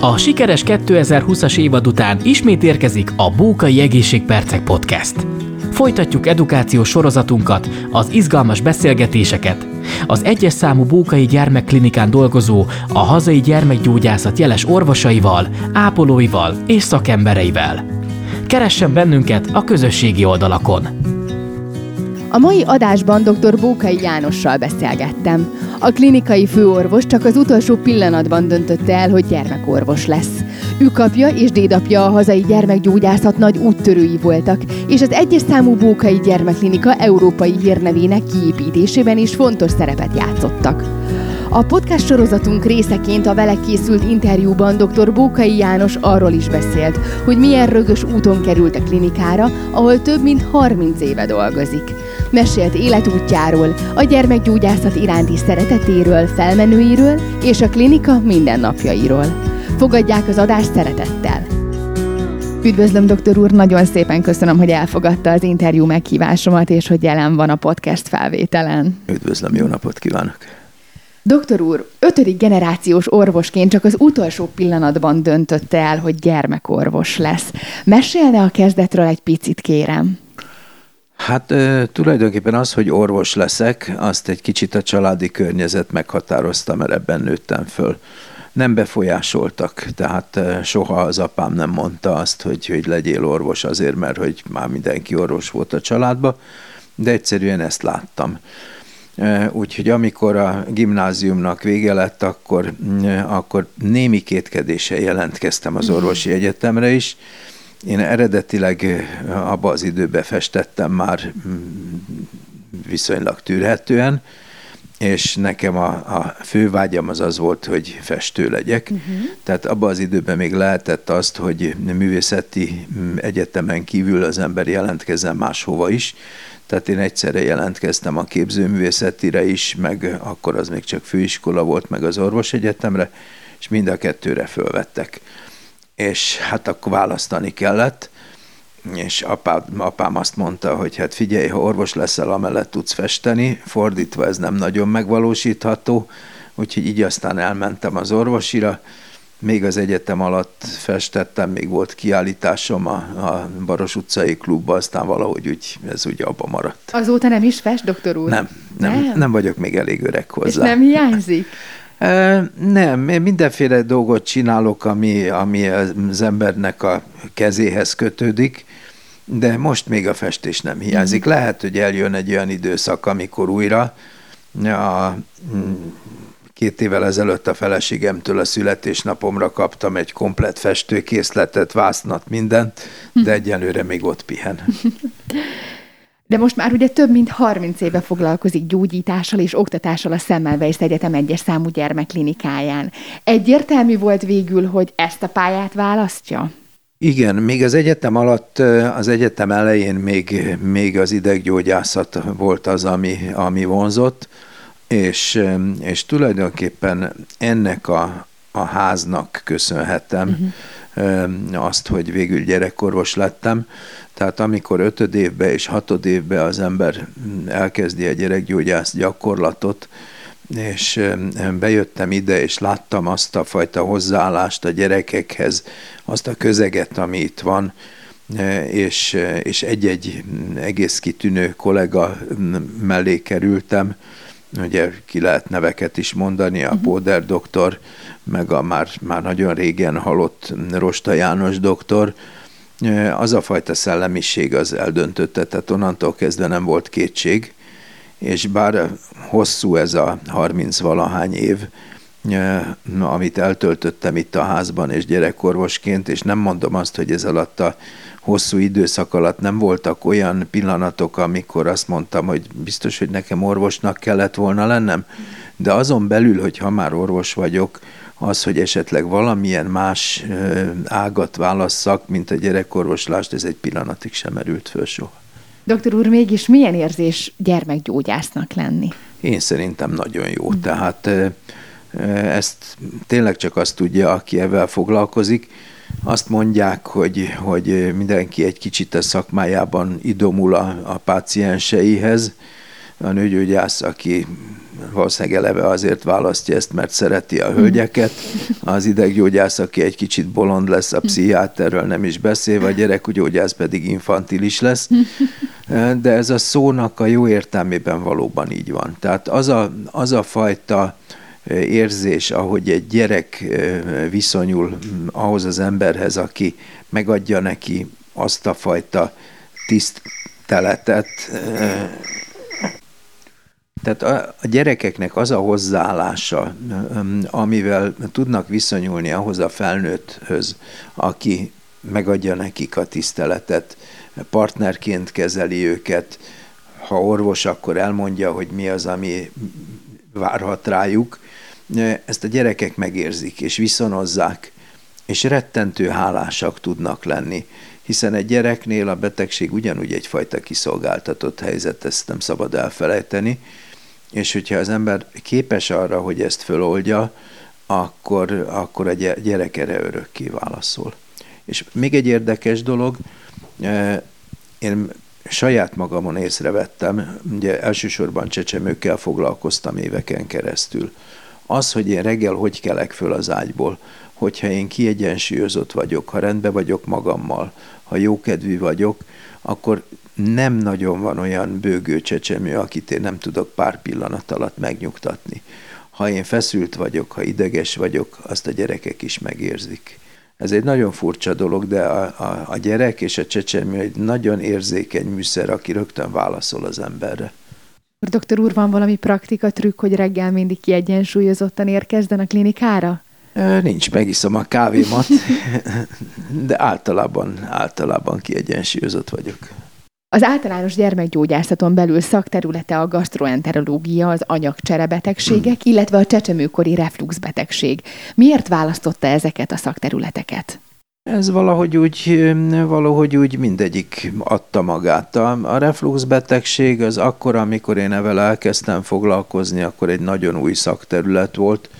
A sikeres 2020-as évad után ismét érkezik a Bókai Egészségpercek Podcast. Folytatjuk edukációs sorozatunkat, az izgalmas beszélgetéseket, az egyes számú Bókai Gyermekklinikán dolgozó, a hazai gyermekgyógyászat jeles orvosaival, ápolóival és szakembereivel. Keressen bennünket a közösségi oldalakon! A mai adásban dr. Bókai Jánossal beszélgettem. A klinikai főorvos csak az utolsó pillanatban döntötte el, hogy gyermekorvos lesz. Ő kapja és dédapja a hazai gyermekgyógyászat nagy úttörői voltak, és az egyes számú Bókai Gyermekklinika európai hírnevének kiépítésében is fontos szerepet játszottak. A podcast sorozatunk részeként a vele készült interjúban dr. Bókai János arról is beszélt, hogy milyen rögös úton került a klinikára, ahol több mint 30 éve dolgozik. Mesélt életútjáról, a gyermekgyógyászat iránti szeretetéről, felmenőiről és a klinika mindennapjairól. Fogadják az adást szeretettel! Üdvözlöm, doktor úr, nagyon szépen köszönöm, hogy elfogadta az interjú meghívásomat, és hogy jelen van a podcast felvételen. Üdvözlöm, jó napot kívánok! Doktor úr, ötödik generációs orvosként csak az utolsó pillanatban döntötte el, hogy gyermekorvos lesz. Mesélne a kezdetről egy picit, kérem. Hát tulajdonképpen az, hogy orvos leszek, azt egy kicsit a családi környezet meghatározta, mert ebben nőttem föl. Nem befolyásoltak, tehát soha az apám nem mondta azt, hogy, hogy legyél orvos azért, mert hogy már mindenki orvos volt a családba, de egyszerűen ezt láttam. Úgyhogy amikor a gimnáziumnak vége lett, akkor, akkor némi kétkedéssel jelentkeztem az orvosi egyetemre is. Én eredetileg abba az időben festettem már viszonylag tűrhetően, és nekem a, a fő vágyam az az volt, hogy festő legyek. Uh-huh. Tehát abban az időben még lehetett azt, hogy művészeti egyetemen kívül az ember jelentkezzen máshova is, tehát én egyszerre jelentkeztem a képzőművészetire is, meg akkor az még csak főiskola volt, meg az orvosegyetemre, és mind a kettőre fölvettek. És hát akkor választani kellett, és apám, apám azt mondta, hogy hát figyelj, ha orvos leszel, amellett tudsz festeni, fordítva ez nem nagyon megvalósítható, úgyhogy így aztán elmentem az orvosira, még az egyetem alatt festettem, még volt kiállításom a, a Baros utcai klubba, aztán valahogy úgy, ez úgy abba maradt. Azóta nem is fest, doktor úr? Nem, nem, nem, nem vagyok még elég öreg hozzá. És nem hiányzik? Nem, én mindenféle dolgot csinálok, ami, ami az embernek a kezéhez kötődik, de most még a festés nem hiányzik. Mm. Lehet, hogy eljön egy olyan időszak, amikor újra a Két évvel ezelőtt a feleségemtől a születésnapomra kaptam egy komplet festőkészletet, vásznat, mindent, de egyelőre még ott pihen. De most már ugye több mint 30 éve foglalkozik gyógyítással és oktatással a Semmelweis Egyetem egyes számú gyermekklinikáján. Egyértelmű volt végül, hogy ezt a pályát választja? Igen, még az egyetem alatt, az egyetem elején még, még az ideggyógyászat volt az, ami, ami vonzott és, és tulajdonképpen ennek a, a háznak köszönhetem uh-huh. Azt, hogy végül gyerekkorvos lettem. Tehát amikor ötöd évbe és hatod évbe az ember elkezdi a gyerekgyógyász gyakorlatot, és bejöttem ide, és láttam azt a fajta hozzáállást a gyerekekhez, azt a közeget, ami itt van, és, és egy-egy egész kitűnő kollega mellé kerültem, ugye ki lehet neveket is mondani, a Póder mhm. doktor, meg a már, már nagyon régen halott Rosta János doktor, az a fajta szellemiség az eldöntötte, tehát onnantól kezdve nem volt kétség, és bár hosszú ez a 30 valahány év, amit eltöltöttem itt a házban és gyerekorvosként, és nem mondom azt, hogy ez alatt a hosszú időszak alatt nem voltak olyan pillanatok, amikor azt mondtam, hogy biztos, hogy nekem orvosnak kellett volna lennem, de azon belül, hogy ha már orvos vagyok, az, hogy esetleg valamilyen más ágat válasszak, mint a gyerekorvoslást, ez egy pillanatig sem merült föl soha. Doktor úr, mégis milyen érzés gyermekgyógyásznak lenni? Én szerintem nagyon jó. Tehát ezt tényleg csak azt tudja, aki ebben foglalkozik. Azt mondják, hogy, hogy mindenki egy kicsit a szakmájában idomul a, a pácienseihez. A nőgyógyász, aki valószínűleg eleve azért választja ezt, mert szereti a hölgyeket. Az ideggyógyász, aki egy kicsit bolond lesz, a pszichiáterről nem is beszél, a gyerekgyógyász pedig infantilis lesz. De ez a szónak a jó értelmében valóban így van. Tehát az a, az a fajta érzés, ahogy egy gyerek viszonyul ahhoz az emberhez, aki megadja neki azt a fajta tiszteletet, tehát a, a gyerekeknek az a hozzáállása, amivel tudnak viszonyulni ahhoz a felnőtthöz, aki megadja nekik a tiszteletet, partnerként kezeli őket, ha orvos, akkor elmondja, hogy mi az, ami várhat rájuk. Ezt a gyerekek megérzik, és viszonozzák, és rettentő hálásak tudnak lenni hiszen egy gyereknél a betegség ugyanúgy egyfajta kiszolgáltatott helyzet, ezt nem szabad elfelejteni, és hogyha az ember képes arra, hogy ezt föloldja, akkor, akkor a gyerek erre örökké válaszol. És még egy érdekes dolog, én saját magamon észrevettem, ugye elsősorban csecsemőkkel foglalkoztam éveken keresztül. Az, hogy én reggel hogy kelek föl az ágyból, hogyha én kiegyensúlyozott vagyok, ha rendben vagyok magammal, ha jókedvű vagyok, akkor nem nagyon van olyan bőgő csecsemő, akit én nem tudok pár pillanat alatt megnyugtatni. Ha én feszült vagyok, ha ideges vagyok, azt a gyerekek is megérzik. Ez egy nagyon furcsa dolog, de a, a, a gyerek és a csecsemő egy nagyon érzékeny műszer, aki rögtön válaszol az emberre. Doktor úr, van valami praktika trükk, hogy reggel mindig kiegyensúlyozottan érkezzen a klinikára? Nincs, megiszom a kávémat, de általában, általában kiegyensúlyozott vagyok. Az általános gyermekgyógyászaton belül szakterülete a gastroenterológia, az anyagcserebetegségek, hmm. illetve a csecsemőkori refluxbetegség. Miért választotta ezeket a szakterületeket? Ez valahogy úgy, valahogy úgy mindegyik adta magát. A, a refluxbetegség az akkor, amikor én evel elkezdtem foglalkozni, akkor egy nagyon új szakterület volt.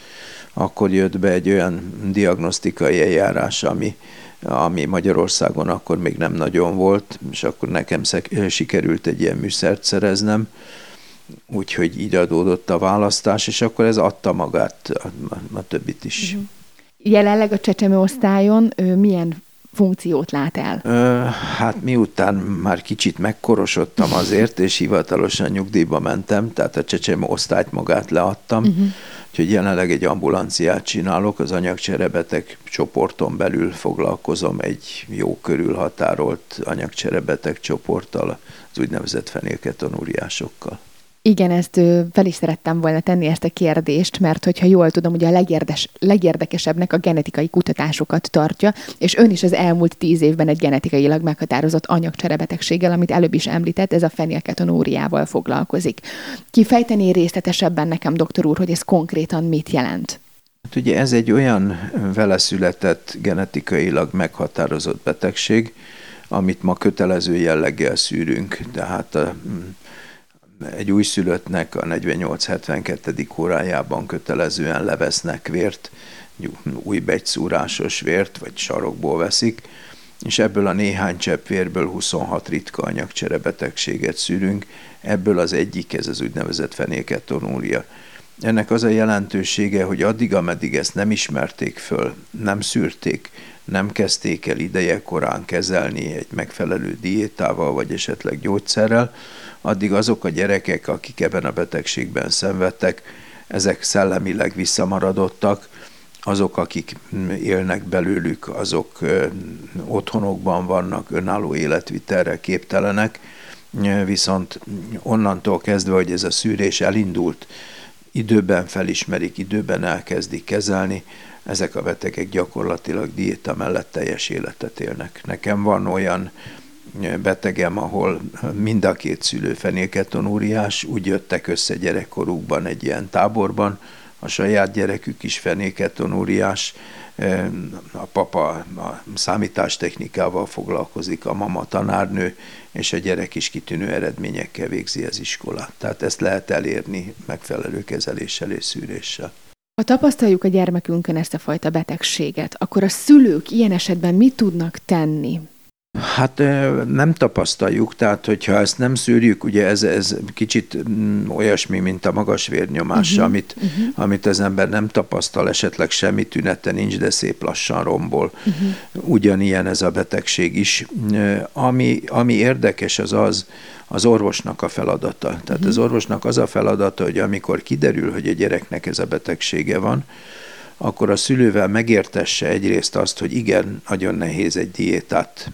Akkor jött be egy olyan diagnosztikai eljárás, ami, ami Magyarországon akkor még nem nagyon volt, és akkor nekem sikerült egy ilyen műszert szereznem, úgyhogy így adódott a választás, és akkor ez adta magát a, a többit is. Uh-huh. Jelenleg a csecsemő osztályon ő milyen funkciót lát el? Ö, hát miután már kicsit megkorosodtam azért, és hivatalosan nyugdíjba mentem, tehát a csecsemő osztályt magát leadtam, uh-huh. Úgyhogy jelenleg egy ambulanciát csinálok, az anyagcserebeteg csoporton belül foglalkozom egy jó körülhatárolt anyagcserebeteg csoporttal, az úgynevezett fenélketonúriásokkal. Igen, ezt fel is szerettem volna tenni ezt a kérdést, mert hogyha jól tudom, ugye a legérdes, legérdekesebbnek a genetikai kutatásokat tartja, és ön is az elmúlt tíz évben egy genetikailag meghatározott anyagcserebetegséggel, amit előbb is említett, ez a fenilketonúriával foglalkozik. Kifejteni részletesebben nekem, doktor úr, hogy ez konkrétan mit jelent? Hát ugye ez egy olyan vele született genetikailag meghatározott betegség, amit ma kötelező jelleggel szűrünk, tehát a egy újszülöttnek a 48-72. órájában kötelezően levesznek vért, új begyszúrásos vért, vagy sarokból veszik, és ebből a néhány csepp vérből 26 ritka anyagcserebetegséget szűrünk, ebből az egyik ez az úgynevezett fenéketonúria. Ennek az a jelentősége, hogy addig, ameddig ezt nem ismerték föl, nem szűrték, nem kezdték el ideje korán kezelni egy megfelelő diétával, vagy esetleg gyógyszerrel, addig azok a gyerekek, akik ebben a betegségben szenvedtek, ezek szellemileg visszamaradottak, azok, akik élnek belőlük, azok otthonokban vannak, önálló életvitelre képtelenek, viszont onnantól kezdve, hogy ez a szűrés elindult, időben felismerik, időben elkezdik kezelni, ezek a betegek gyakorlatilag diéta mellett teljes életet élnek. Nekem van olyan betegem, ahol mind a két szülő fenélketonúriás, úgy jöttek össze gyerekkorukban egy ilyen táborban, a saját gyerekük is fenéketonúriás, a papa a számítástechnikával foglalkozik, a mama tanárnő, és a gyerek is kitűnő eredményekkel végzi az iskolát. Tehát ezt lehet elérni megfelelő kezeléssel és szűréssel. Ha tapasztaljuk a gyermekünkön ezt a fajta betegséget, akkor a szülők ilyen esetben mit tudnak tenni? Hát nem tapasztaljuk, tehát hogyha ezt nem szűrjük, ugye ez, ez kicsit mm, olyasmi, mint a magas vérnyomás, uh-huh, amit, uh-huh. amit az ember nem tapasztal, esetleg semmi tünete nincs, de szép lassan rombol. Uh-huh. Ugyanilyen ez a betegség is. Ami, ami érdekes az az, az orvosnak a feladata. Tehát uh-huh. az orvosnak az a feladata, hogy amikor kiderül, hogy a gyereknek ez a betegsége van, akkor a szülővel megértesse egyrészt azt, hogy igen, nagyon nehéz egy diétát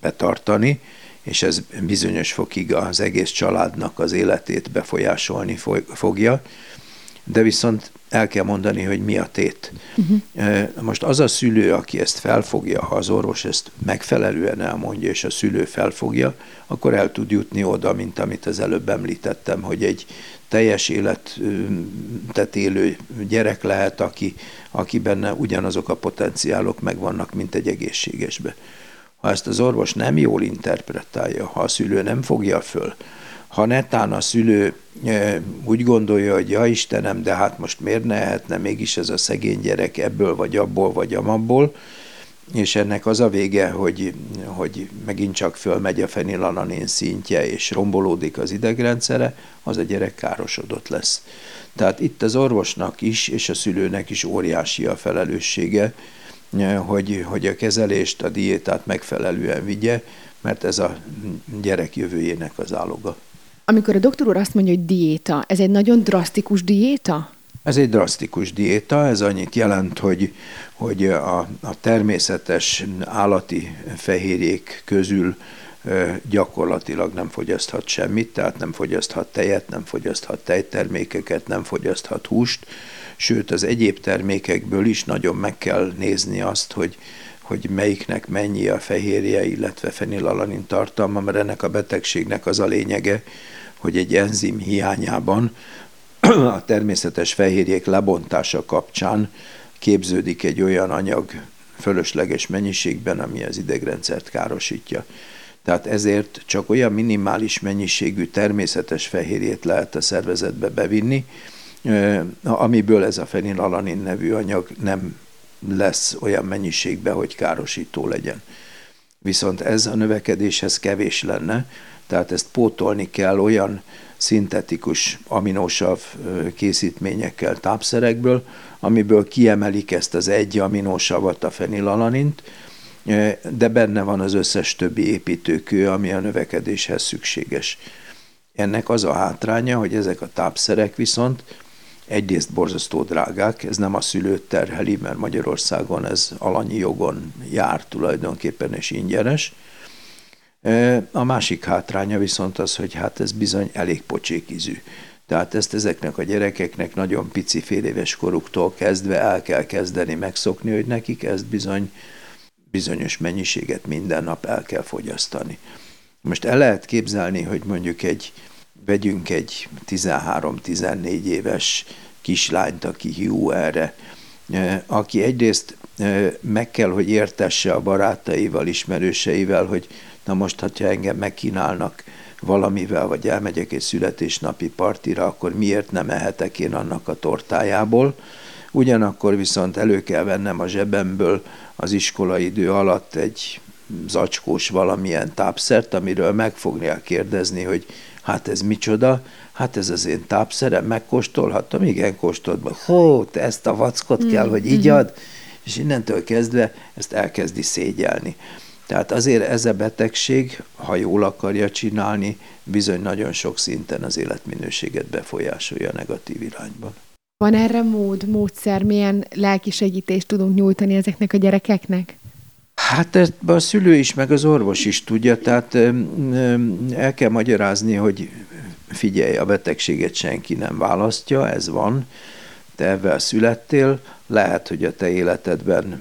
betartani, és ez bizonyos fokig az egész családnak az életét befolyásolni fogja, de viszont el kell mondani, hogy mi a tét. Uh-huh. Most az a szülő, aki ezt felfogja, ha az orvos ezt megfelelően elmondja, és a szülő felfogja, akkor el tud jutni oda, mint amit az előbb említettem, hogy egy teljes életet élő gyerek lehet, aki, aki benne ugyanazok a potenciálok megvannak, mint egy egészségesbe. Ha ezt az orvos nem jól interpretálja, ha a szülő nem fogja föl, ha netán a szülő úgy gondolja, hogy ja Istenem, de hát most miért ne lehetne mégis ez a szegény gyerek ebből, vagy abból, vagy amabból, és ennek az a vége, hogy, hogy megint csak fölmegy a fenilalanin szintje, és rombolódik az idegrendszere, az a gyerek károsodott lesz. Tehát itt az orvosnak is, és a szülőnek is óriási a felelőssége, hogy, hogy a kezelést, a diétát megfelelően vigye, mert ez a gyerek jövőjének az áloga. Amikor a doktor úr azt mondja, hogy diéta, ez egy nagyon drasztikus diéta? Ez egy drasztikus diéta, ez annyit jelent, hogy, hogy a, a természetes állati fehérjék közül gyakorlatilag nem fogyaszthat semmit, tehát nem fogyaszthat tejet, nem fogyaszthat tejtermékeket, nem fogyaszthat húst, sőt az egyéb termékekből is nagyon meg kell nézni azt, hogy, hogy melyiknek mennyi a fehérje, illetve fenilalanin tartalma, mert ennek a betegségnek az a lényege, hogy egy enzim hiányában a természetes fehérjék lebontása kapcsán képződik egy olyan anyag fölösleges mennyiségben, ami az idegrendszert károsítja. Tehát ezért csak olyan minimális mennyiségű természetes fehérjét lehet a szervezetbe bevinni, amiből ez a fenilalanin nevű anyag nem lesz olyan mennyiségben, hogy károsító legyen. Viszont ez a növekedéshez kevés lenne, tehát ezt pótolni kell olyan szintetikus aminósav készítményekkel, tápszerekből, amiből kiemelik ezt az egy aminósavat, a fenilalanint, de benne van az összes többi építőkő, ami a növekedéshez szükséges. Ennek az a hátránya, hogy ezek a tápszerek viszont egyrészt borzasztó drágák, ez nem a szülőt terheli, mert Magyarországon ez alanyi jogon jár tulajdonképpen és ingyenes, a másik hátránya viszont az, hogy hát ez bizony elég pocsékizű. Tehát ezt ezeknek a gyerekeknek nagyon pici fél éves koruktól kezdve el kell kezdeni megszokni, hogy nekik ezt bizony bizonyos mennyiséget minden nap el kell fogyasztani. Most el lehet képzelni, hogy mondjuk egy, vegyünk egy 13-14 éves kislányt, aki hiú erre, aki egyrészt meg kell, hogy értesse a barátaival, ismerőseivel, hogy na most, ha engem megkínálnak valamivel, vagy elmegyek egy születésnapi partira, akkor miért nem ehetek én annak a tortájából? Ugyanakkor viszont elő kell vennem a zsebemből az iskolai idő alatt egy zacskós valamilyen tápszert, amiről meg fognia kérdezni, hogy hát ez micsoda, hát ez az én tápszerem, megkóstolhattam, igen, kóstolt, hó, te ezt a vackot kell, mm, hogy így mm-hmm. ad, és innentől kezdve ezt elkezdi szégyelni. Tehát azért ez a betegség, ha jól akarja csinálni, bizony nagyon sok szinten az életminőséget befolyásolja negatív irányban. Van erre mód, módszer, milyen lelki segítést tudunk nyújtani ezeknek a gyerekeknek? Hát ezt a szülő is, meg az orvos is tudja, tehát el kell magyarázni, hogy figyelj, a betegséget senki nem választja, ez van, te ebben születtél, lehet, hogy a te életedben,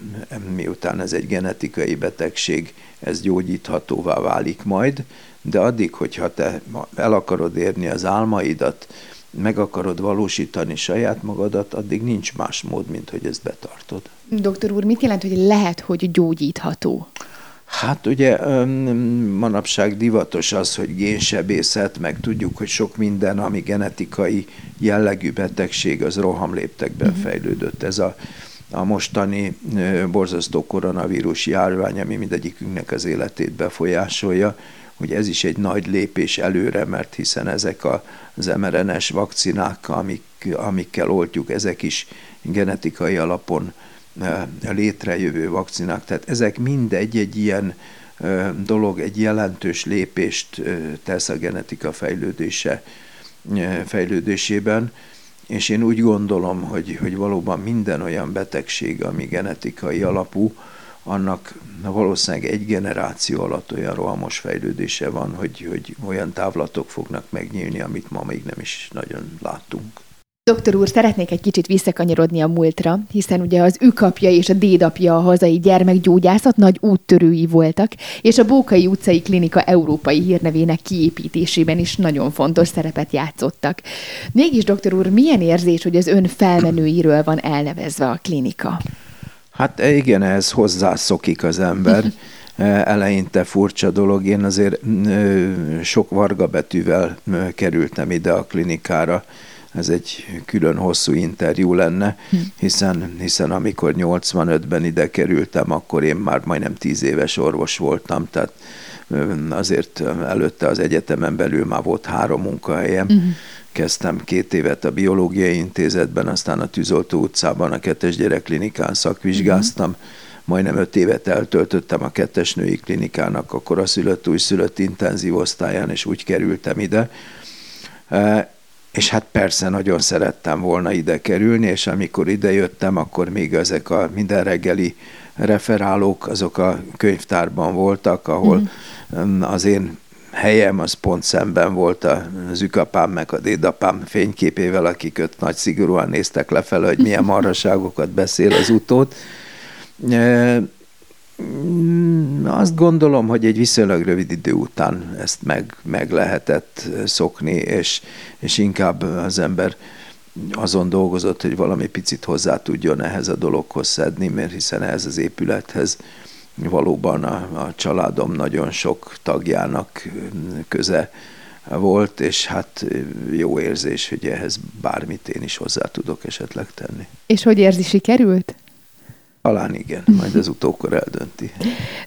miután ez egy genetikai betegség, ez gyógyíthatóvá válik majd, de addig, hogyha te el akarod érni az álmaidat, meg akarod valósítani saját magadat, addig nincs más mód, mint hogy ezt betartod. Doktor úr, mit jelent, hogy lehet, hogy gyógyítható? Hát ugye manapság divatos az, hogy génsebészet, meg tudjuk, hogy sok minden, ami genetikai jellegű betegség, az rohamléptekben uh-huh. fejlődött. Ez a, a mostani borzasztó koronavírus járvány, ami mindegyikünknek az életét befolyásolja, hogy ez is egy nagy lépés előre, mert hiszen ezek az mRNS vakcinák, amik, amikkel oltjuk, ezek is genetikai alapon létrejövő vakcinák. Tehát ezek mindegy egy ilyen dolog, egy jelentős lépést tesz a genetika fejlődése, fejlődésében, és én úgy gondolom, hogy, hogy valóban minden olyan betegség, ami genetikai alapú, annak valószínűleg egy generáció alatt olyan rohamos fejlődése van, hogy, hogy olyan távlatok fognak megnyílni, amit ma még nem is nagyon láttunk. Doktor úr, szeretnék egy kicsit visszakanyarodni a múltra, hiszen ugye az ükapja és a dédapja a hazai gyermekgyógyászat nagy úttörői voltak, és a Bókai utcai klinika európai hírnevének kiépítésében is nagyon fontos szerepet játszottak. Mégis, doktor úr, milyen érzés, hogy az ön felmenőiről van elnevezve a klinika? Hát igen, ehhez hozzászokik az ember. Eleinte furcsa dolog. Én azért sok varga betűvel kerültem ide a klinikára, ez egy külön hosszú interjú lenne, hm. hiszen, hiszen amikor 85-ben ide kerültem, akkor én már majdnem 10 éves orvos voltam, tehát azért előtte az egyetemen belül már volt három munkahelyem. Uh-huh. Kezdtem két évet a biológiai intézetben, aztán a Tűzoltó utcában a kettes gyerekklinikán szakvizsgáztam. Uh-huh. Majdnem öt évet eltöltöttem a kettes női klinikának, a koraszülött, újszülött intenzív osztályán, és úgy kerültem ide és hát persze nagyon szerettem volna ide kerülni, és amikor ide jöttem, akkor még ezek a minden reggeli referálók, azok a könyvtárban voltak, ahol mm. az én helyem az pont szemben volt az ükapám meg a dédapám fényképével, akik ott nagy szigorúan néztek lefelé, hogy milyen marhaságokat beszél az utót. Mm, azt gondolom, hogy egy viszonylag rövid idő után ezt meg, meg lehetett szokni, és, és inkább az ember azon dolgozott, hogy valami picit hozzá tudjon ehhez a dologhoz szedni, mert hiszen ehhez az épülethez valóban a, a családom nagyon sok tagjának köze volt, és hát jó érzés, hogy ehhez bármit én is hozzá tudok esetleg tenni. És hogy érzi, sikerült? Talán igen, majd az utókor eldönti.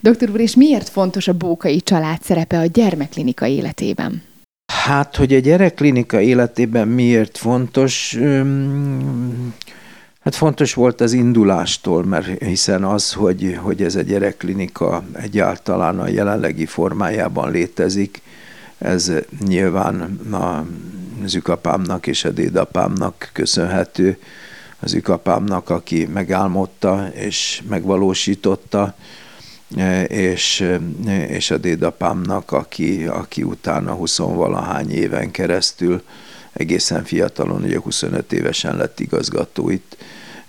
Doktor úr, és miért fontos a bókai család szerepe a gyermekklinika életében? Hát, hogy a gyerekklinika életében miért fontos? Hát fontos volt az indulástól, mert hiszen az, hogy, hogy ez a gyerekklinika egyáltalán a jelenlegi formájában létezik, ez nyilván a zükapámnak és a dédapámnak köszönhető, az ükapámnak, aki megálmodta és megvalósította, e, és, és a dédapámnak, aki, aki utána 20 éven keresztül egészen fiatalon, ugye 25 évesen lett igazgató itt,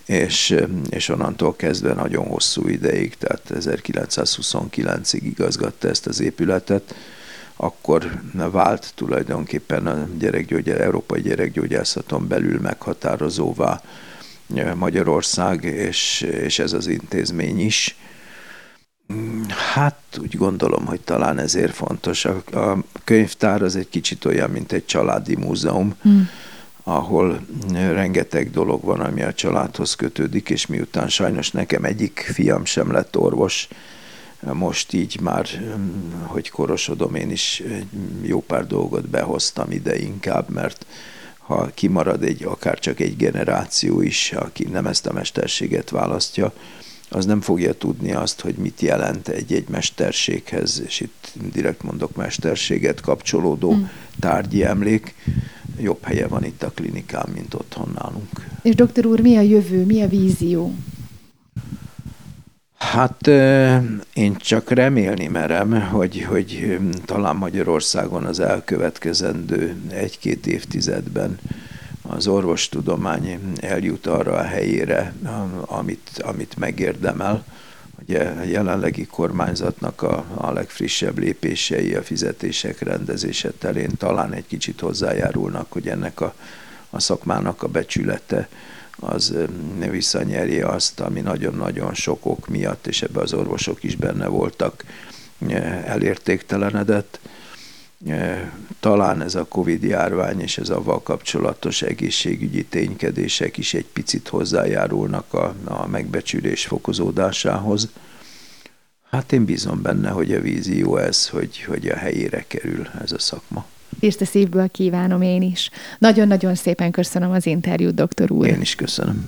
és, és onnantól kezdve nagyon hosszú ideig, tehát 1929-ig igazgatta ezt az épületet, akkor vált tulajdonképpen a gyerekgyógyá, európai gyerekgyógyászaton belül meghatározóvá Magyarország, és, és ez az intézmény is. Hát úgy gondolom, hogy talán ezért fontos. A, a könyvtár az egy kicsit olyan, mint egy családi múzeum, mm. Ahol rengeteg dolog van, ami a családhoz kötődik, és miután sajnos nekem egyik fiam sem lett orvos, most így már, hogy korosodom, én is jó pár dolgot behoztam ide inkább, mert ha kimarad egy, akár csak egy generáció is, aki nem ezt a mesterséget választja, az nem fogja tudni azt, hogy mit jelent egy-egy mesterséghez, és itt direkt mondok mesterséget kapcsolódó mm. tárgyi emlék. Jobb helye van itt a klinikán, mint otthon nálunk. És doktor úr, mi a jövő, mi a vízió? Hát én csak remélni merem, hogy, hogy talán Magyarországon az elkövetkezendő egy-két évtizedben az orvostudomány eljut arra a helyére, amit, amit megérdemel. Ugye a jelenlegi kormányzatnak a, a legfrissebb lépései a fizetések rendezése terén talán egy kicsit hozzájárulnak, hogy ennek a, a szakmának a becsülete az visszanyerje azt, ami nagyon-nagyon sok ok miatt, és ebbe az orvosok is benne voltak, elértéktelenedett. Talán ez a Covid járvány és ez avval kapcsolatos egészségügyi ténykedések is egy picit hozzájárulnak a, a megbecsülés fokozódásához. Hát én bízom benne, hogy a vízió ez, hogy, hogy a helyére kerül ez a szakma. Tiszta szívből kívánom én is. Nagyon-nagyon szépen köszönöm az interjút, doktor úr. Én is köszönöm.